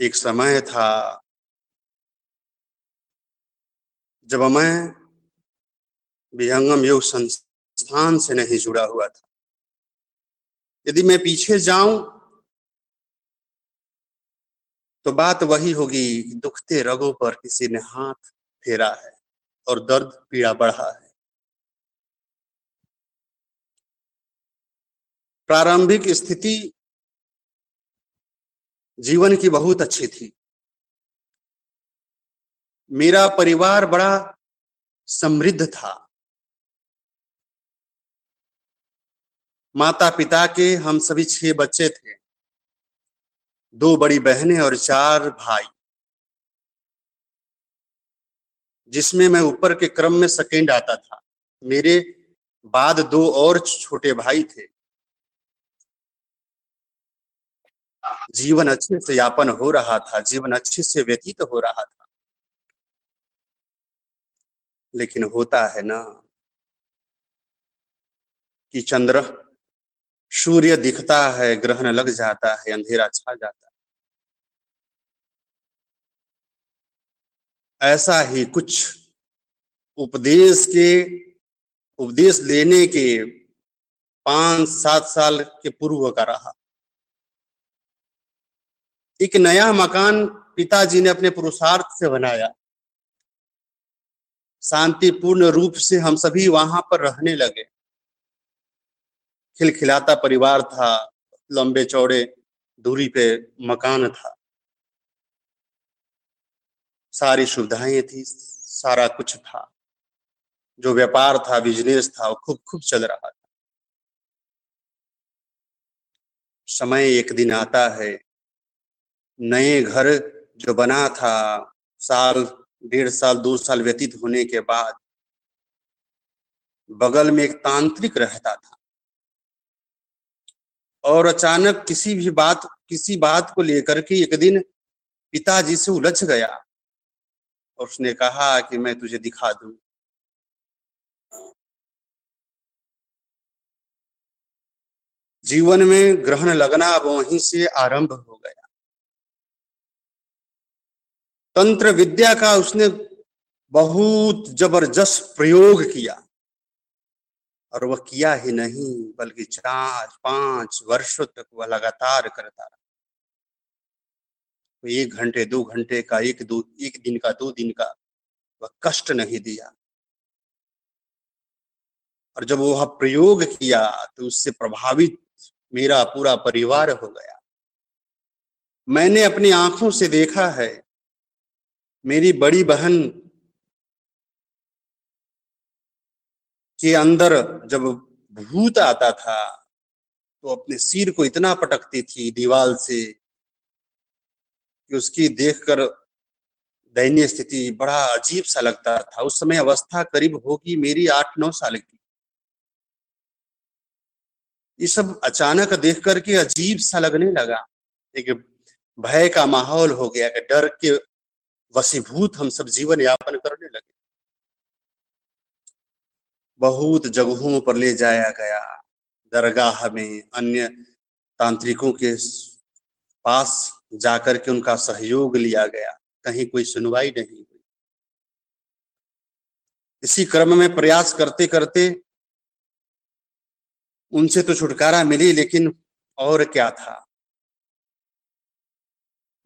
एक समय था जब मैं विहंगम योग संस्थान से नहीं जुड़ा हुआ था। यदि मैं पीछे जाऊँ तो बात वही होगी, दुखते रगों पर किसी ने हाथ फेरा है और दर्द पीड़ा बढ़ा है। प्रारंभिक स्थिति जीवन की बहुत अच्छी थी। मेरा परिवार बड़ा समृद्ध था। माता पिता के हम सभी छह बच्चे थे। दो बड़ी बहनें और चार भाई। जिसमें मैं ऊपर के क्रम में सेकेंड आता था। मेरे बाद दो और छोटे भाई थे। जीवन अच्छे से यापन हो रहा था, जीवन अच्छे से व्यतीत हो रहा था। लेकिन होता है ना कि चंद्र सूर्य दिखता है, ग्रहण लग जाता है, अंधेरा छा जाता है। ऐसा ही कुछ उपदेश के, उपदेश लेने के पाँच सात साल के पूर्व का रहा। एक नया मकान पिताजी ने अपने पुरुषार्थ से बनाया। शांतिपूर्ण रूप से हम सभी वहाँ पर रहने लगे। खिलखिलाता परिवार था, लंबे चौड़े, दूरी पे मकान था। सारी सुविधाएँ थी, सारा कुछ था। जो व्यापार था बिज़नेस था, वो खूब खूब चल रहा था। समय एक दिन आता है नए घर जो बना था, साल, डेढ़ साल, दो साल व्यतीत होने के बाद, बगल में एक तांत्रिक रहता था। और अचानक किसी भी बात, किसी बात को लेकर के एक दिन पिताजी से उलझ गया और उसने कहा कि मैं तुझे दिखा दूँ। जीवन में ग्रहण लगना वहीं से आरंभ हो गया। तंत्र विद्या का उसने बहुत ज़बरदस्त प्रयोग किया। और वह किया ही नहीं, बल्कि चार, पाँच वर्षों तक वह लगातार करता रहा। तो एक घंटे, दो घंटे का, एक, दो, एक दिन का, दो दिन का वह कष्ट नहीं दिया। और जब वह प्रयोग किया तो उससे प्रभावित मेरा पूरा परिवार हो गया। मैंने अपनी आँखों से देखा है मेरी बड़ी बहन के अंदर जब भूत आता था तो अपने सिर को इतना पटकती थी दीवाल से कि उसकी देखकर दयनीय स्थिति बड़ा अजीब सा लगता था। उस समय अवस्था करीब होगी मेरी आठ नौ साल की। ये सब अचानक देख करके अजीब सा लगने लगा। एक भय का माहौल हो गया कि डर के वसीभूत हम सब जीवन यापन करने लगे। बहुत जगहों पर ले जाया गया। दरगाह में अन्य तांत्रिकों के पास जाकर के उनका सहयोग लिया गया। कहीं कोई सुनवाई नहीं हुई। इसी क्रम में प्रयास करते करते उनसे तो छुटकारा मिली, लेकिन और क्या था?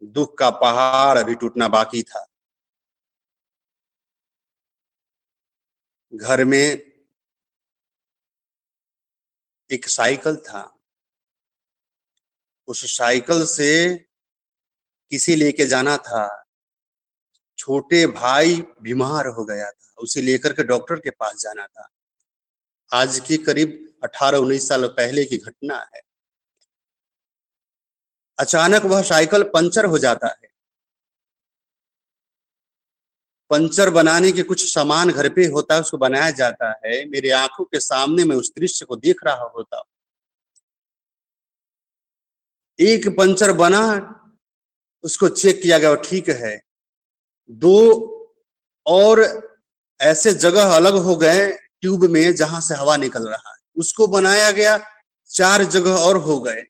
दुख का पहाड़ अभी टूटना बाकी था। घर में एक साइकिल था। उस साइकिल से किसी लेके जाना था। छोटे भाई बीमार हो गया था। उसे लेकर के डॉक्टर के पास जाना था। आज की करीब 18-19 साल पहले की घटना है। अचानक वह साइकिल पंचर हो जाता है। पंचर बनाने के कुछ सामान घर पे होता है, उसको बनाया जाता है। मेरी आँखों के सामने मैं उस दृश्य को देख रहा होता एक पंचर बना, उसको चेक किया गया ठीक है। दो और ऐसे जगह अलग हो गए ट्यूब में जहाँ से हवा निकल रहा है। उसको बनाया गया, चार जगह और हो गए।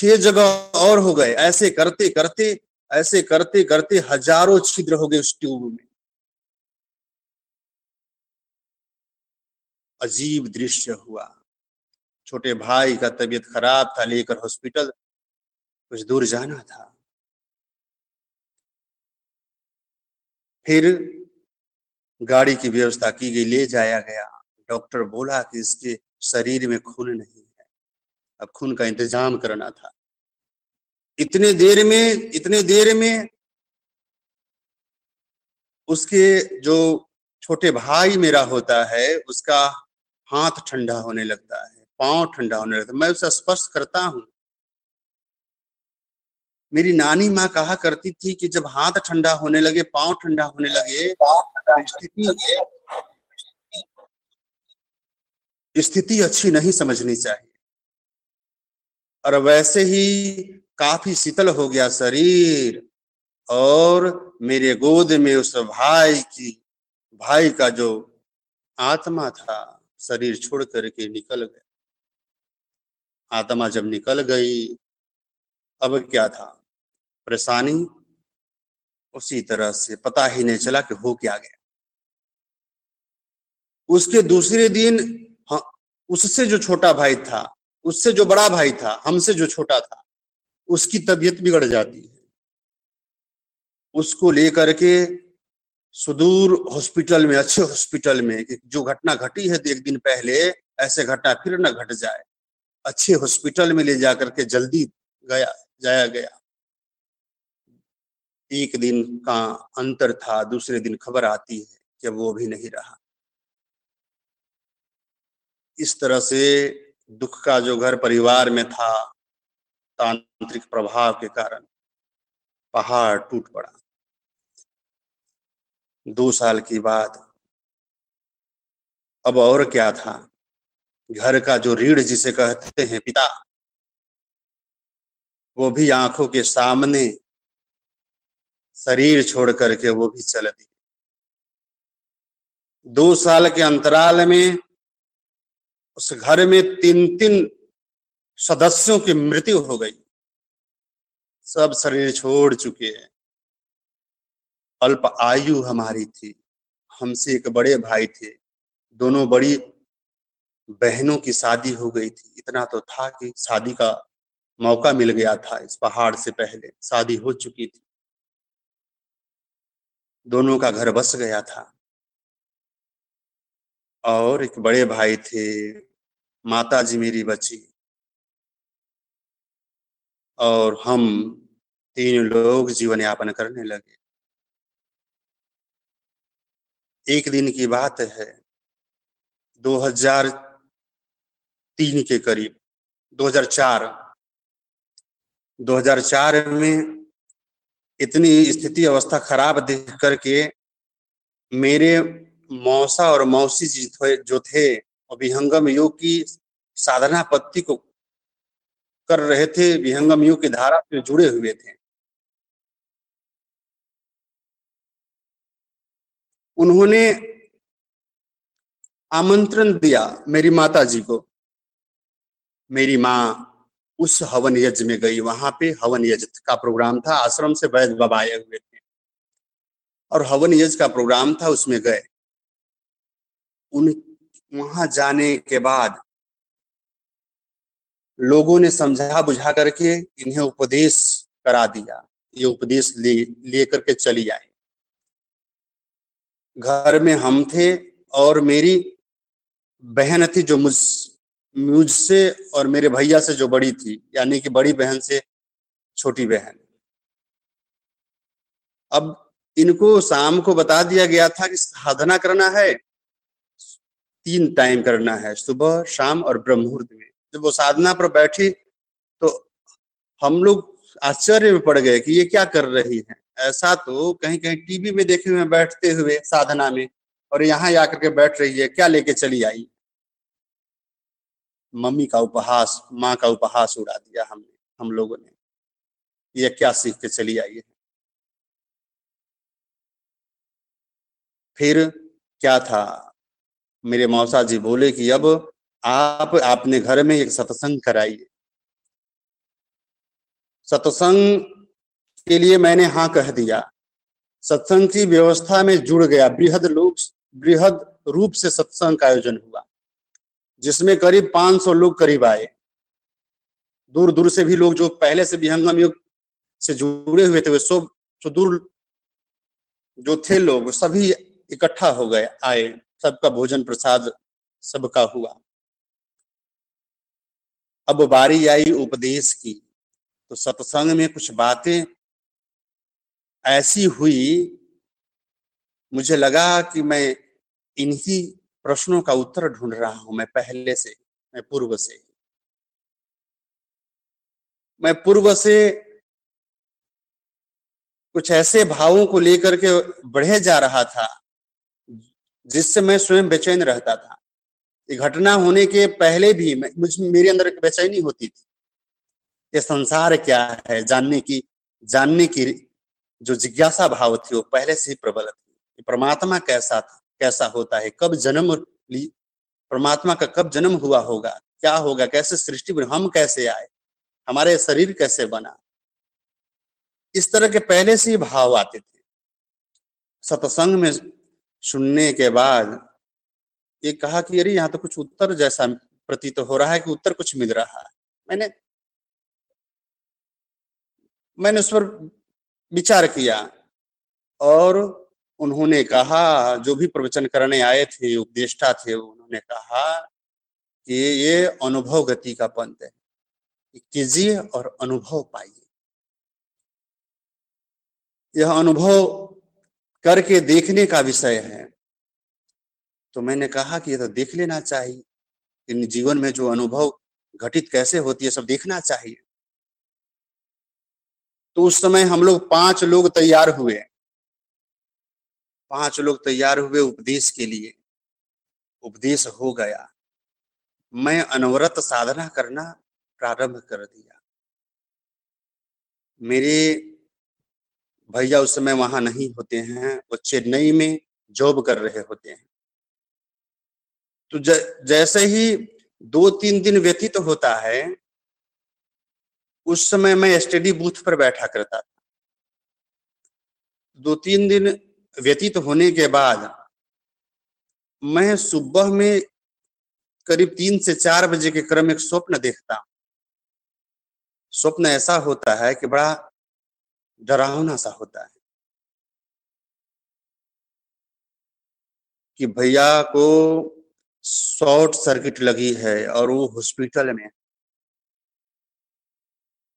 छह जगह और हो गए। ऐसे करते करते, ऐसे करते करते हज़ारों छिद्र हो गए उस ट्यूब में। अजीब दृश्य हुआ। छोटे भाई का तबीयत खराब था, लेकर हॉस्पिटल। कुछ दूर जाना था। फिर गाड़ी की व्यवस्था की गई, ले जाया गया। डॉक्टर बोला कि इसके शरीर में खून नहीं अब खून का इंतज़ाम करना था। इतने देर में, इतने देर में उसके जो छोटे भाई मेरा होता है, उसका हाथ ठंडा होने लगता है, पाँव ठंडा होने लगता है। मैं उसे स्पर्श करता हूँ। मेरी नानी माँ कहा करती थी कि जब हाथ ठंडा होने लगे, पाँव ठंडा होने लगे, स्थिति स्थिति अच्छी नहीं समझनी चाहिए। और वैसे ही काफ़ी शीतल हो गया शरीर और मेरे गोद में उस भाई की भाई का जो आत्मा था शरीर छोड़ करके निकल गया। आत्मा जब निकल गई अब क्या था? परेशानी उसी तरह से पता ही नहीं चला कि हो क्या गया। उसके दूसरे दिन हाँ, उससे जो छोटा भाई था उससे जो बड़ा भाई था, हमसे जो छोटा था, उसकी तबीयत बिगड़ जाती है। उसको लेकर के सुदूर हॉस्पिटल में, अच्छे हॉस्पिटल में जो घटना घटी है, एक दिन पहले ऐसे घटना फिर न घट जाए। अच्छे हॉस्पिटल में ले जाकर के जल्दी गया, जाया गया। एक दिन का अंतर था, दूसरे दिन खबर आती है कि वो भी नहीं रहा। इस तरह से दुख का जो घर परिवार में था, तांत्रिक प्रभाव के कारण पहाड़ टूट पड़ा। दो साल की बाद अब और क्या था? घर का जो रीढ़ जिसे कहते हैं पिता, वो भी आँखों के सामने शरीर छोड़ करके वो भी चल दी दो साल के अंतराल में उस घर में तीन तीन सदस्यों की मृत्यु हो गई। सब शरीर छोड़ चुके हैं। अल्प आयु हमारी थी। हमसे एक बड़े भाई थे। दोनों बड़ी बहनों की शादी हो गई थी। इतना तो था कि शादी का मौका मिल गया था। इस पहाड़ से पहले शादी हो चुकी थी। दोनों का घर बस गया था। और एक बड़े भाई थे। माता जी मेरी बची। और हम तीन लोग जीवन यापन करने लगे। एक दिन की बात है 2003 के करीब 2004 2004 में इतनी स्थिति अवस्था खराब देख करके मेरे मौसा और मौसी जी जो थे विहंगम योग की साधना पत्ति को कर रहे थे विहंगम योग की धारा से जुड़े हुए थे। उन्होंने आमंत्रण दिया मेरी माता जी को। मेरी माँ उस हवन यज्ञ में गई, वहाँ पे हवन यज्ञ का प्रोग्राम था, आश्रम से वैद बाबा आए हुए थे। और हवन यज्ञ का प्रोग्राम था, उसमें गए। उन वहाँ जाने के बाद लोगों ने समझा बुझा करके इन्हें उपदेश करा दिया। ये उपदेश ले लेकर के चली आए। घर में हम थे और मेरी बहन थी जो मुझ, मुझसे और मेरे भैया से जो बड़ी थी, यानी कि बड़ी बहन से छोटी बहन। अब इनको शाम को बता दिया गया था कि साधना करना है। तीन टाइम करना है, सुबह, शाम और ब्रह्म मुहूर्त में। जब वो साधना पर बैठी तो हम लोग आश्चर्य में पड़ गए कि ये क्या कर रही है। ऐसा तो कहीं कहीं टीवी में देखे हुए बैठते हुए साधना में, और यहाँ आकर के बैठ रही है, क्या लेके चली आई? मम्मी का उपहास, माँ का उपहास उड़ा दिया हमने, हम लोगों ने। ये क्या सीख के चली आई है? फिर क्या था? मेरे मौसा जी बोले कि अब आप अपने घर में एक सत्संग कराइए। सत्संग के लिए मैंने हाँ कह दिया। सत्संग की व्यवस्था में जुड़ गया। बृहद लोग, बृहद रूप से सत्संग का आयोजन हुआ, जिसमें करीब 500 लोग करीब आए। दूर दूर से भी लोग जो पहले से विहंगम युग से जुड़े हुए थे, वे सब, जो दूर जो थे लोग, सभी इकट्ठा हो गए, आए। सबका भोजन प्रसाद सबका हुआ। अब बारी आई उपदेश की तो सत्संग में कुछ बातें ऐसी हुई, मुझे लगा कि मैं इन्हीं प्रश्नों का उत्तर ढूंढ रहा हूँ, मैं पहले से, मैं पूर्व से। मैं पूर्व से कुछ ऐसे भावों को लेकर के बढ़े जा रहा था जिससे मैं स्वयं बेचैन रहता था। घटना होने के पहले भी मुझ मेरे अंदर एक बेचैनी होती थी। ये संसार क्या है? जानने की जानने की जो जिज्ञासा भाव थी, वो पहले से ही प्रबल थी। परमात्मा कैसा था? कैसा होता है? कब जन्म ली परमात्मा का कब जन्म हुआ होगा? क्या होगा? कैसे सृष्टि हम कैसे आए? हमारे शरीर कैसे बना? इस तरह के पहले से ही भाव आते थे। सत्संग में सुनने के बाद ये कहा कि, अरे, यहाँ तो कुछ उत्तर जैसा प्रतीत तो हो रहा है कि उत्तर कुछ मिल रहा है। मैंने मैंने उस पर विचार किया और उन्होंने कहा, जो भी प्रवचन करने आए थे, उपदेष्टा थे, उन्होंने कहा कि ये अनुभव गति का पंथ है। कीजिए और अनुभव पाइए। यह अनुभव करके देखने का विषय है। तो मैंने कहा कि यह तो देख लेना चाहिए। इन जीवन में जो अनुभव घटित कैसे होती है, सब देखना चाहिए। तो उस समय हम लोग पाँच लोग तैयार हुए। पाँच लोग तैयार हुए उपदेश के लिए। उपदेश हो गया। मैं अनवरत साधना करना प्रारंभ कर दिया। मेरे भैया उस समय वहाँ नहीं होते हैं वो चेन्नई में जॉब कर रहे होते हैं। तो ज, जैसे ही दो तीन दिन व्यतीत तो होता है उस समय मैं स्टडी बूथ पर बैठा करता था। दो तीन दिन व्यतीत तो होने के बाद मैं सुबह में करीब तीन से चार बजे के क्रम एक स्वप्न देखता। स्वप्न ऐसा होता है कि बड़ा डरावना सा होता है कि भैया को शॉर्ट सर्किट लगी है और वो हॉस्पिटल में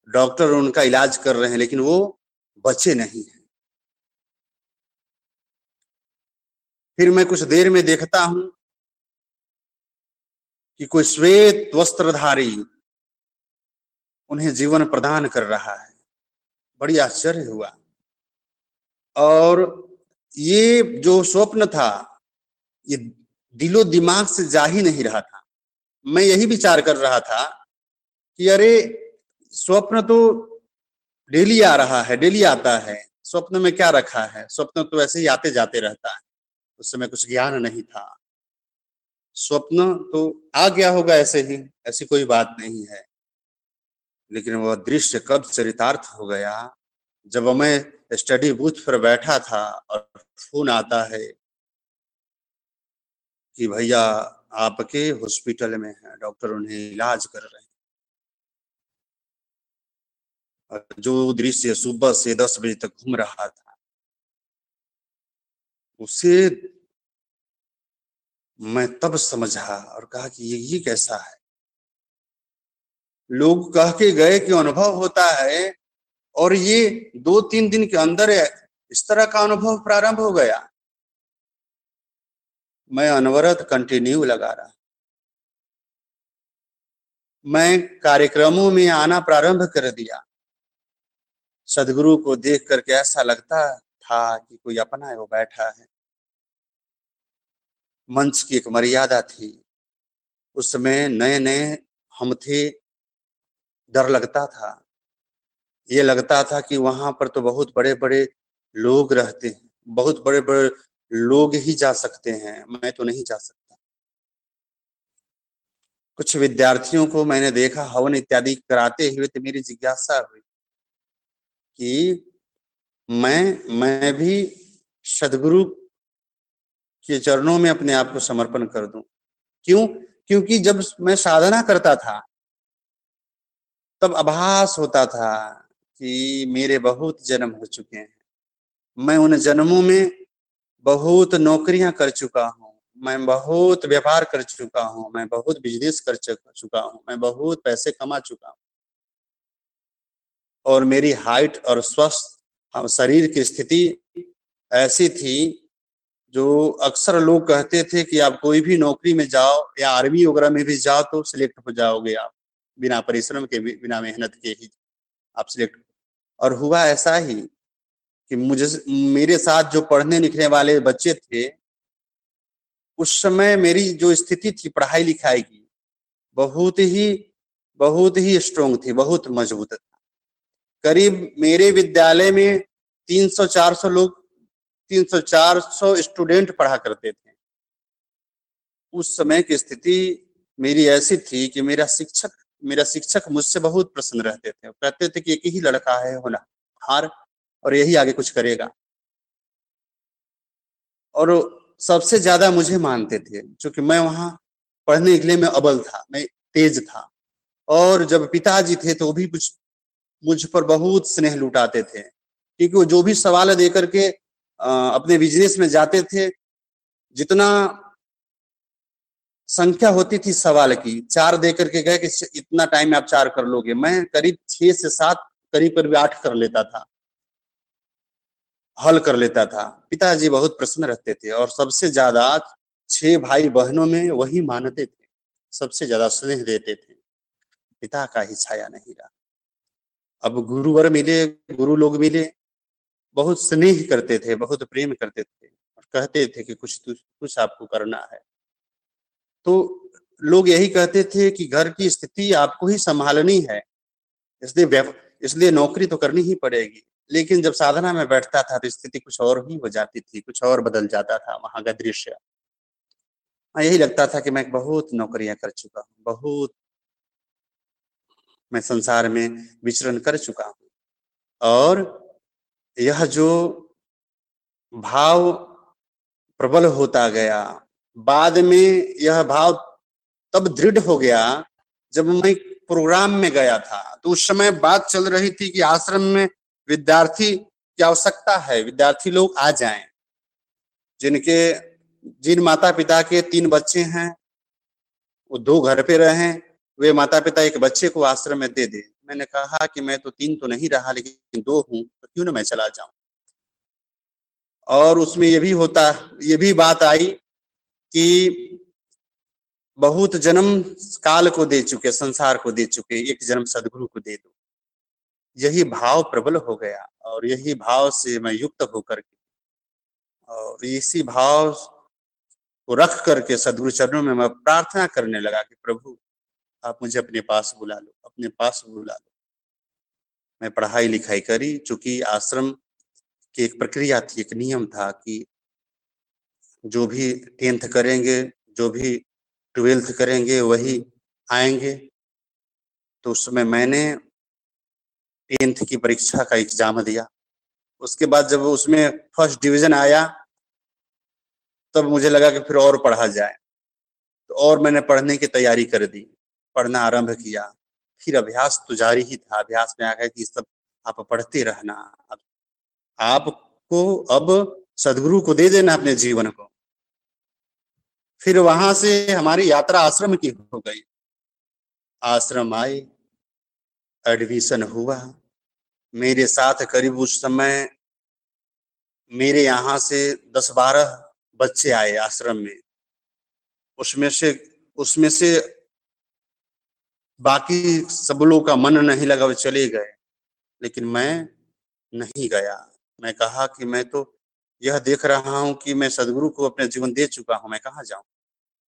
डॉक्टर उनका इलाज कर रहे हैं, लेकिन वो बचे नहीं है। फिर मैं कुछ देर में देखता हूँ कि कोई श्वेत वस्त्रधारी उन्हें जीवन प्रदान कर रहा है। बड़ी आश्चर्य हुआ। और ये जो स्वप्न था, ये दिलो दिमाग से जा ही नहीं रहा था। मैं यही विचार कर रहा था कि अरे, स्वप्न तो डेली आ रहा है, डेली आता है। स्वप्न में क्या रखा है? स्वप्न तो ऐसे ही आते जाते रहता है। उस समय कुछ ज्ञान नहीं था। स्वप्न तो आ गया होगा ऐसे ही, ऐसी कोई बात नहीं है। लेकिन वह दृश्य कब चरितार्थ हो गया? जब मैं स्टडी बूथ पर बैठा था और फ़ोन आता है कि भैया आपके हॉस्पिटल में है, डॉक्टर उन्हें इलाज कर रहे हैं। जो दृश्य सुबह से दस बजे तक घूम रहा था, उसे मैं तब समझा और कहा कि ये ये कैसा है? लोग कह के गए कि अनुभव होता है और ये दो तीन दिन के अंदर इस तरह का अनुभव प्रारंभ हो गया। मैं अनवरत कंटिन्यू लगा रहा। मैं कार्यक्रमों में आना प्रारंभ कर दिया। सदगुरु को देख करके ऐसा लगता था कि कोई अपना है वो बैठा है। मंच की एक मर्यादा थी। उसमें नए नए हम थे डर लगता था। ये लगता था कि वहाँ पर तो बहुत बड़े बड़े लोग रहते हैं, बहुत बड़े बड़े लोग ही जा सकते हैं, मैं तो नहीं जा सकता। कुछ विद्यार्थियों को मैंने देखा, हवन इत्यादि कराते हुए तो मेरी जिज्ञासा हुई कि मैं मैं भी सदगुरु के चरणों में अपने आप को समर्पण कर दूँ। क्यों? क्योंकि जब मैं साधना करता था तब आभास होता था कि मेरे बहुत जन्म हो चुके हैं। मैं उन जन्मों में बहुत नौकरियाँ कर चुका हूँ, मैं बहुत व्यापार कर चुका हूँ, मैं बहुत बिज़नेस कर चुका हूँ, मैं बहुत पैसे कमा चुका हूँ। और मेरी हाइट और स्वस्थ शरीर की स्थिति ऐसी थी जो अक्सर लोग कहते थे कि आप कोई भी नौकरी में जाओ या आर्मी वगैरह में भी जाओ तो सिलेक्ट हो जाओगे आप। बिना परिश्रम के बिना मेहनत के ही आप सिलेक्ट और हुआ ऐसा ही कि मुझे मेरे साथ जो पढ़ने लिखने वाले बच्चे थे, उस समय मेरी जो स्थिति थी पढ़ाई लिखाई की, बहुत ही बहुत ही स्ट्रोंग थी, बहुत मज़बूत था। करीब मेरे विद्यालय में 300-400 लोग 300-400 स्टूडेंट पढ़ा करते थे। उस समय की स्थिति मेरी ऐसी थी कि मेरा शिक्षक मेरा शिक्षक मुझसे बहुत प्रसन्न रहते थे। कहते थे कि एक ही लड़का है, होना, हार, और यही आगे कुछ करेगा। और सबसे ज़्यादा मुझे मानते थे, क्योंकि मैं वहाँ पढ़ने के लिए मैं अबल था, मैं तेज था। और जब पिताजी थे तो भी कुछ मुझ पर बहुत स्नेह लुटाते थे, क्योंकि वो जो भी सवाल दे करके अपने बिज़नेस में जाते थे, जितना संख्या होती थी सवाल की। चार दे करके गए कि इतना टाइम आप चार कर लोगे। मैं करीब छह से सात, करीब करीब आठ कर लेता था। हल कर लेता था। पिताजी बहुत प्रसन्न रहते थे और सबसे ज़्यादा छह भाई बहनों में वही मानते थे। सबसे ज़्यादा स्नेह देते थे। पिता का ही छाया नहीं रहा। अब गुरुवर मिले, गुरु लोग मिले। बहुत स्नेह करते थे, बहुत प्रेम करते थे। और कहते थे कि कुछ कुछ आपको करना है। तो लोग यही कहते थे कि घर की स्थिति आपको ही संभालनी है। इसलिए इसलिए नौकरी तो करनी ही पड़ेगी। लेकिन जब साधना में बैठता था तो स्थिति कुछ और ही हो जाती थी, कुछ और बदल जाता था वहाँ का दृश्य। यही लगता था कि मैं बहुत नौकरियाँ कर चुका हूँ, बहुत मैं संसार में विचरण कर चुका हूँ। और यह जो भाव प्रबल होता गया बाद में यह भाव तब दृढ़ हो गया जब मैं प्रोग्राम में गया था। तो उस समय बात चल रही थी कि आश्रम में विद्यार्थी की आवश्यकता है, विद्यार्थी लोग आ जाएँ, जिनके, जिन माता पिता के तीन बच्चे हैं, वो दो घर पे रहे, वे माता पिता एक बच्चे को आश्रम में दे दे। मैंने कहा कि मैं तो तीन तो नहीं रहा, लेकिन दो हूँ तो क्यों ना मैं चला जाऊँ? और उसमें ये भी होता, ये भी बात आई कि बहुत जन्म काल को दे चुके, संसार को दे चुके, एक जन्म सदगुरु को दे दो। यही भाव प्रबल हो गया और यही भाव से मैं युक्त होकर के और इसी भाव को रख करके सदगुरु चरणों में मैं प्रार्थना करने लगा कि प्रभु, आप मुझे अपने पास बुला लो, अपने पास बुला लो। मैं पढ़ाई लिखाई करी, चूँकि आश्रम की एक प्रक्रिया थी, एक नियम था कि जो भी टेंथ करेंगे जो भी ट्वेल्थ करेंगे वही आएँगे। तो उस समय मैंने टेंथ की परीक्षा का एग्ज़ाम दिया। उसके बाद जब उसमें फ़र्स्ट डिवीज़न आया तब मुझे लगा कि फिर और पढ़ा जाए। तो और मैंने पढ़ने की तैयारी कर दी पढ़ना आरंभ किया। फिर अभ्यास तो जारी ही था। अभ्यास में आ गया कि सब आप पढ़ते रहना। आपको अब सदगुरु को दे देना अपने जीवन को। फिर वहाँ से हमारी यात्रा आश्रम की हो गई। आश्रम आए एडमिशन हुआ। मेरे साथ करीब उस समय मेरे यहाँ से दस बारह बच्चे आए आश्रम में। उसमें से उसमें से बाकी सब लोगों का मन नहीं लगा वो चले गए, लेकिन मैं नहीं गया। मैं कहा कि मैं तो यह देख रहा हूँ कि मैं सदगुरु को अपने जीवन दे चुका हूँ, मैं कहा जाऊँ?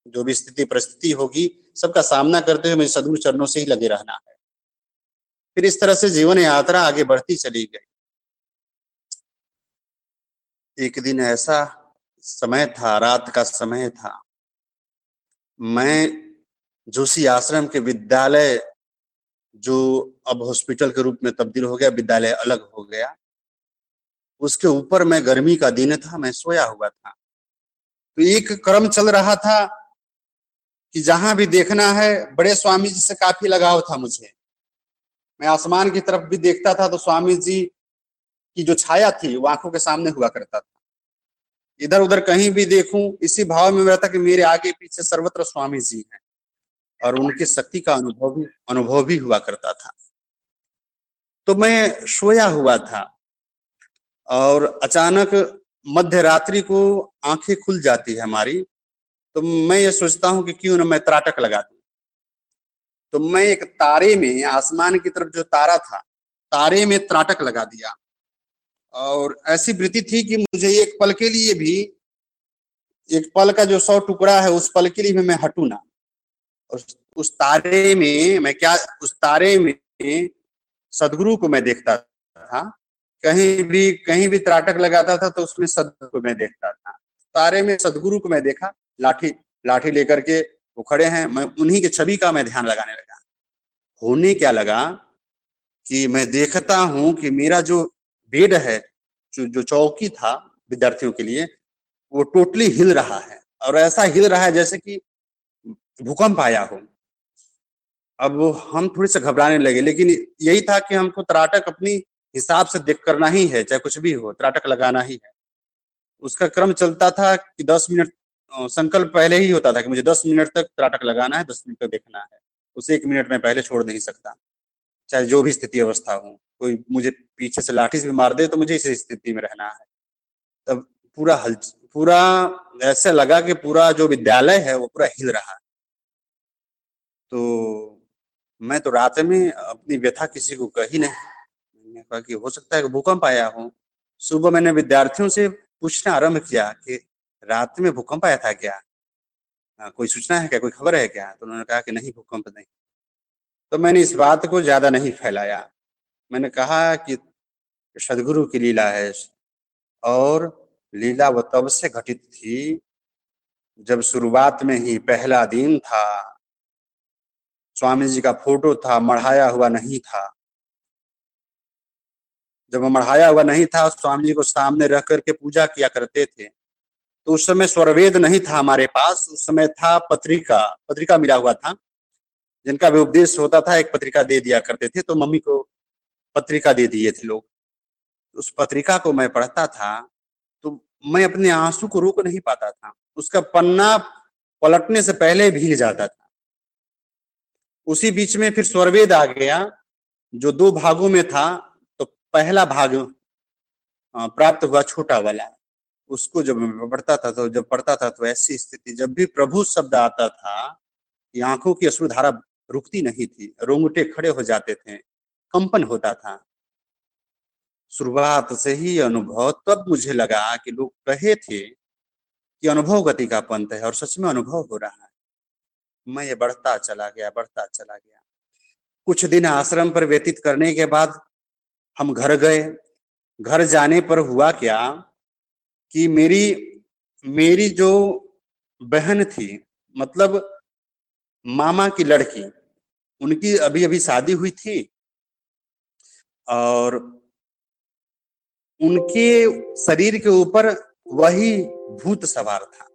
जो भी स्थिति, परिस्थिति होगी, सबका सामना करते हुए मुझे सदगुरु चरणों से ही लगे रहना है। फिर इस तरह से जीवन यात्रा आगे बढ़ती चली गई। एक दिन ऐसा समय था, रात का समय था। मैं जोशी आश्रम के विद्यालय, जो अब हॉस्पिटल के रूप में तब्दील हो गया, विद्यालय अलग हो गया। उसके ऊपर मैं गर्मी का दिन था, मैं सोया हुआ था। तो एक क्रम चल रहा था कि जहाँ भी देखना है, बड़े स्वामी जी से काफ़ी लगाव था मुझे। मैं आसमान की तरफ़ भी देखता था तो स्वामी जी की जो छाया थी, वो आँखों के सामने हुआ करता था। इधर उधर कहीं भी देखूँ, इसी भाव में रहता कि मेरे आगे पीछे सर्वत्र स्वामी जी हैं। और उनकी शक्ति का अनुभव भी अनुभव भी हुआ करता था। तो मैं सोया हुआ था और अचानक मध्य रात्रि को आँखें खुल जाती है हमारी तो मैं ये सोचता हूँ कि क्यों ना मैं त्राटक लगा दू। तो मैं एक तारे में, आसमान की तरफ़ जो तारा था, तारे में त्राटक लगा दिया। और ऐसी वृत्ति थी कि मुझे एक पल के लिए भी, एक पल का जो सौ टुकड़ा है, उस पल के लिए भी मैं हटू ना। और उस तारे में मैं क्या, उस तारे में सदगुरु को मैं देखता था। कहीं भी कहीं भी त्राटक लगाता था तो उसमें सदगुरु को मैं देखता था। तारे में सदगुरु को मैं देखा, लाठी लाठी लेकर के वो खड़े हैं, मैं उन्हीं के छवि का मैं ध्यान लगाने लगा। होने क्या लगा कि मैं देखता हूँ कि मेरा जो बेड है, जो जो चौकी था विद्यार्थियों के लिए, वो टोटली हिल रहा है। और ऐसा हिल रहा है जैसे कि भूकंप आया हो। अब हम थोड़ी से घबराने लगे, लेकिन यही था कि हमको त्राटक अपनी हिसाब से देख करना ही है, चाहे कुछ भी हो, त्राटक लगाना ही है। उसका क्रम चलता था कि दस मिनट संकल्प पहले ही होता था कि मुझे दस मिनट तक त्राटक लगाना है, दस मिनट तक देखना है। उसे एक मिनट में पहले छोड़ नहीं सकता। चाहे जो भी स्थिति अवस्था हो, कोई मुझे पीछे से लाठी से मार दे तो मुझे इस स्थिति में रहना है। तब पूरा हल, पूरा ऐसे लगा कि पूरा जो विद्यालय है वो पूरा हिल रहा है। तो मैं तो रात में अपनी व्यथा किसी को कही नहीं। मैंने कहा कि हो सकता है कि भूकंप आया हो। सुबह मैंने विद्यार्थियों से पूछना आरंभ किया कि रात में भूकंप आया था क्या? आ, कोई सूचना है क्या? कोई खबर है क्या? तो उन्होंने कहा कि नहीं भूकंप नहीं। तो मैंने इस बात को ज़्यादा नहीं फैलाया। मैंने कहा कि सदगुरु की लीला है और लीला वो तब से घटित थी जब शुरुआत में ही पहला दिन था। स्वामी जी का फ़ोटो था मढ़ाया हुआ नहीं था। जब मढ़ाया हुआ नहीं था, स्वामी जी को सामने रख करके पूजा किया करते थे तो उस समय स्वरवेद नहीं था हमारे पास, उस समय था पत्रिका पत्रिका मिला हुआ था, जिनका भी उपदेश होता था, एक पत्रिका दे दिया करते थे तो मम्मी को पत्रिका दे दिए थे लोग। उस पत्रिका को मैं पढ़ता था तो मैं अपने आँसू को रोक नहीं पाता था, उसका पन्ना पलटने से पहले भीग जाता था। उसी बीच में फिर स्वरवेद आ गया, जो दो भागों में था पहला भाग प्राप्त हुआ छोटा वाला। उसको जब मैं पढ़ता था तो जब पढ़ता था तो ऐसी स्थिति, जब भी प्रभु शब्द आता था कि आँखों की अश्रुधारा रुकती नहीं थी, रोंगटे खड़े हो जाते थे, कंपन होता था। शुरुआत से ही अनुभव, तब मुझे लगा कि लोग कहे थे कि अनुभव गति का पंथ है, और सच में अनुभव हो रहा है। मैं ये बढ़ता चला गया, बढ़ता चला गया। कुछ दिन आश्रम पर व्यतीत करने के बाद हम घर गए। घर जाने पर हुआ क्या कि मेरी मेरी जो बहन थी मतलब मामा की लड़की, उनकी अभी अभी शादी हुई थी और उनके शरीर के ऊपर वही भूत सवार था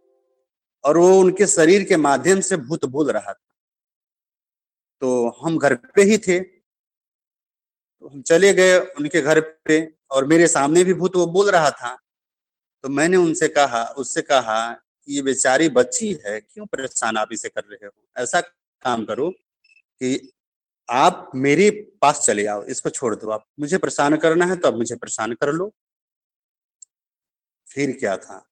और वो उनके शरीर के माध्यम से भूत बोल रहा था। तो हम घर पे ही थे। तो हम चले गए उनके घर पे और मेरे सामने भी भूत वो बोल रहा था। तो मैंने उनसे कहा, उससे कहा कि ये बेचारी बच्ची है, क्यों परेशान आप इसे कर रहे हो? ऐसा काम करो कि आप मेरे पास चले आओ इसको छोड़ दो। आप मुझे परेशान करना है तो आप मुझे परेशान कर लो। फिर क्या था?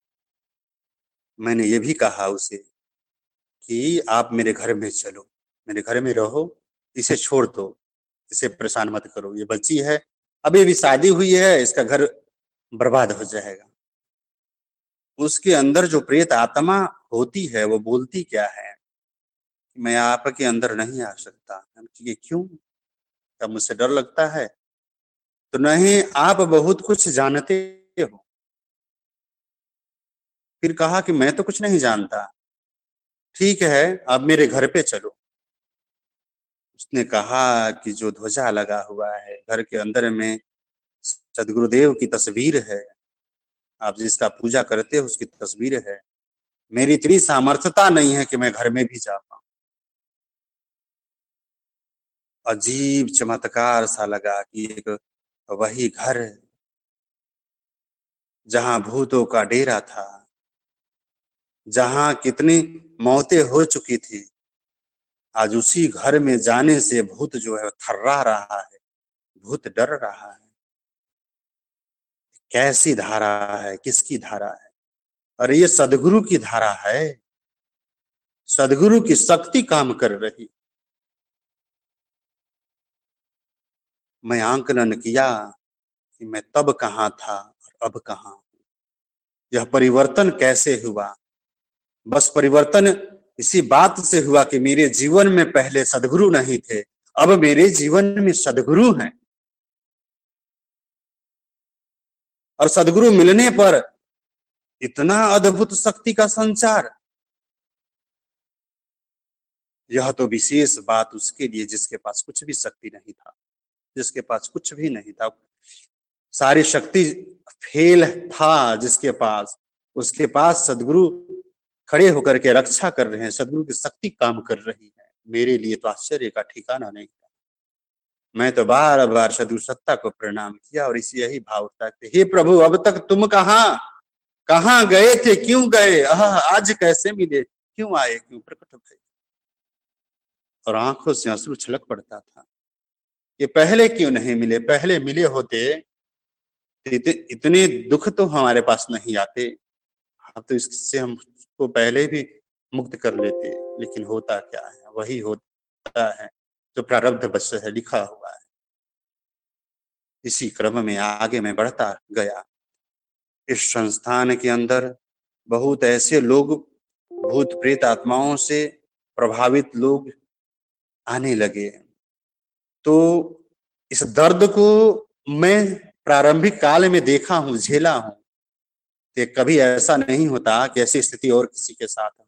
मैंने ये भी कहा उसे कि आप मेरे घर में चलो, मेरे घर में रहो, इसे छोड़ दो। इसे परेशान मत करो, ये बच्ची है, अभी अभी शादी हुई है, इसका घर बर्बाद हो जाएगा। उसके अंदर जो प्रेत आत्मा होती है, वो बोलती क्या है? मैं आपके अंदर नहीं आ सकता। ये क्यों? क्या मुझसे डर लगता है। तो नहीं, आप बहुत कुछ जानते हो। फिर कहा कि, मैं तो कुछ नहीं जानता। ठीक है अब मेरे घर पे चलो। उसने कहा कि जो ध्वजा लगा हुआ है, घर के अंदर में सदगुरुदेव की तस्वीर है। आप जिसका पूजा करते हो, उसकी तस्वीर है। मेरी इतनी सामर्थ्यता नहीं है कि मैं घर में भी जा पाऊँ। अजीब चमत्कार सा लगा कि एक वही घर जहाँ भूतों का डेरा था, जहाँ कितनी मौतें हो चुकी थी। आज उसी घर में जाने से भूत जो है, थर्रा रहा है भूत डर रहा है। कैसी धारा है, किसकी धारा है? और ये सदगुरु की धारा है। सदगुरु की शक्ति काम कर रही। मैं आंकलन किया कि मैं तब कहाँ था और अब कहा यह परिवर्तन कैसे हुआ? बस परिवर्तन इसी बात से हुआ कि मेरे जीवन में पहले सदगुरु नहीं थे, अब मेरे जीवन में सदगुरु हैं। और सदगुरु मिलने पर इतना अद्भुत शक्ति का संचार। यह तो विशेष बात उसके लिए जिसके पास कुछ भी शक्ति नहीं था, जिसके पास कुछ भी नहीं था। सारी शक्ति फेल था जिसके पास, उसके पास सदगुरु खड़े होकर के रक्षा कर रहे हैं, सदगुरु की शक्ति काम कर रही है। मेरे लिए तो आश्चर्य का ठिकाना नहीं था। मैं तो बार बार सदगुरु सत्ता को प्रणाम किया और इसी यही भाव था हे प्रभु, अब तक तुम कहा? कहा गए थे? क्यों गए? आज कैसे मिले? क्यों आए? क्यों प्रकट भय और आँखों से अश्रु छलक पड़ता था ये पहले क्यों नहीं मिले? पहले मिले होते तो इतने दुख तो हमारे पास नहीं आते। अब तो इससे हमको पहले भी मुक्त कर लेते लेकिन होता क्या है? वही होता है जो प्रारब्ध बस है, लिखा हुआ है। इसी क्रम में आगे में बढ़ता गया। इस संस्थान के अंदर बहुत ऐसे लोग भूत प्रेत आत्माओं से प्रभावित लोग आने लगे तो इस दर्द को मैं प्रारंभिक काल में देखा हूँ, झेला हूँ। कि कभी ऐसा नहीं होता कि ऐसी स्थिति और किसी के साथ हो।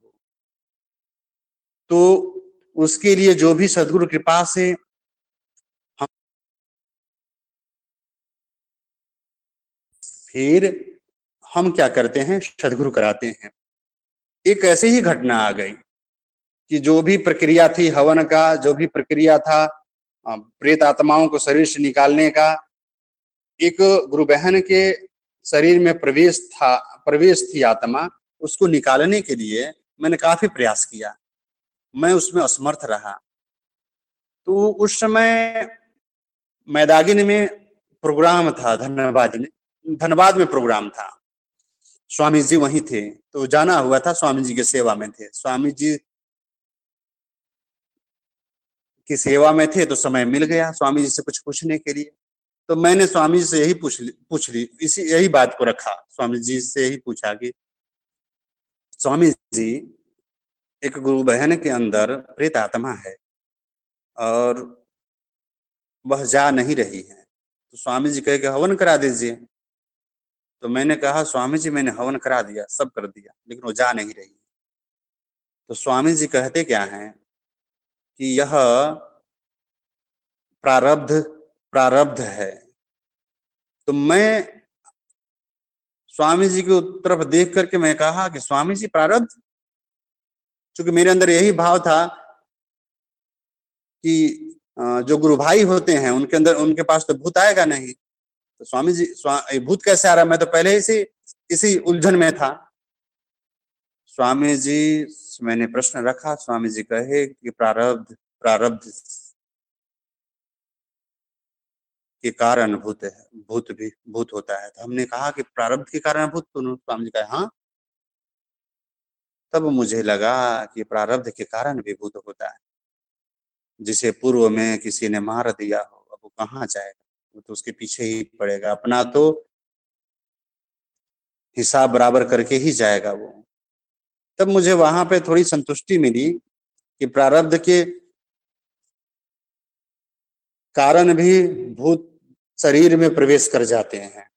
तो उसके लिए जो भी सदगुरु कृपा से हम फिर हम क्या करते हैं? सदगुरु कराते हैं। एक ऐसी ही घटना आ गई कि जो भी प्रक्रिया थी हवन का, जो भी प्रक्रिया था प्रेत आत्माओं को शरीर से निकालने का, एक गुरु बहन के शरीर में प्रवेश था, प्रवेश थी आत्मा, उसको निकालने के लिए मैंने काफ़ी प्रयास किया। मैं उसमें असमर्थ रहा। तो उस समय मैदागिन में प्रोग्राम था, धन्यवाद धनबाद में प्रोग्राम था। स्वामी जी वहीं थे। तो जाना हुआ था स्वामी जी की सेवा में थे। स्वामी जी की सेवा में थे तो समय मिल गया स्वामी जी से कुछ पूछने के लिए। तो मैंने स्वामी जी से यही पूछ ली पूछ ली, इसी, यही बात को रखा, स्वामी जी से यही पूछा कि, स्वामी जी, एक गुरु बहन के अंदर प्रेत आत्मा है और वह जा नहीं रही है तो स्वामी जी कहे कि हवन करा दीजिए। तो मैंने कहा, स्वामी जी, मैंने हवन करा दिया, सब कर दिया, लेकिन वो जा नहीं रही। तो स्वामी जी कहते क्या हैं कि यह प्रारब्ध प्रारब्ध है। तो मैं स्वामी जी की तरफ़ देख करके मैं कहा कि स्वामी जी प्रारब्ध? क्योंकि मेरे अंदर यही भाव था कि जो गुरु भाई होते हैं उनके अंदर उनके पास तो भूत आएगा नहीं। तो स्वामी जी स्वा, भूत कैसे आ रहा मैं तो पहले इसी इसी उलझन में था। स्वामी जी मैंने प्रश्न रखा। स्वामी जी कहे कि प्रारब्ध प्रारब्ध के कारण भूत है, भूत भी, भूत होता है। तो हमने कहा कि प्रारब्ध के कारण भूत तो स्वामी जी कहे हाँ। तब मुझे लगा कि प्रारब्ध के कारण भी भूत होता है। जिसे पूर्व में किसी ने मार दिया हो, अब वो कहाँ जाएगा? वो तो उसके पीछे ही पड़ेगा। अपना तो हिसाब बराबर करके ही जाएगा वो। तब मुझे वहाँ पे थोड़ी संतुष्टि मिली कि प्रारब्ध के कारण भी भूत शरीर में प्रवेश कर जाते हैं।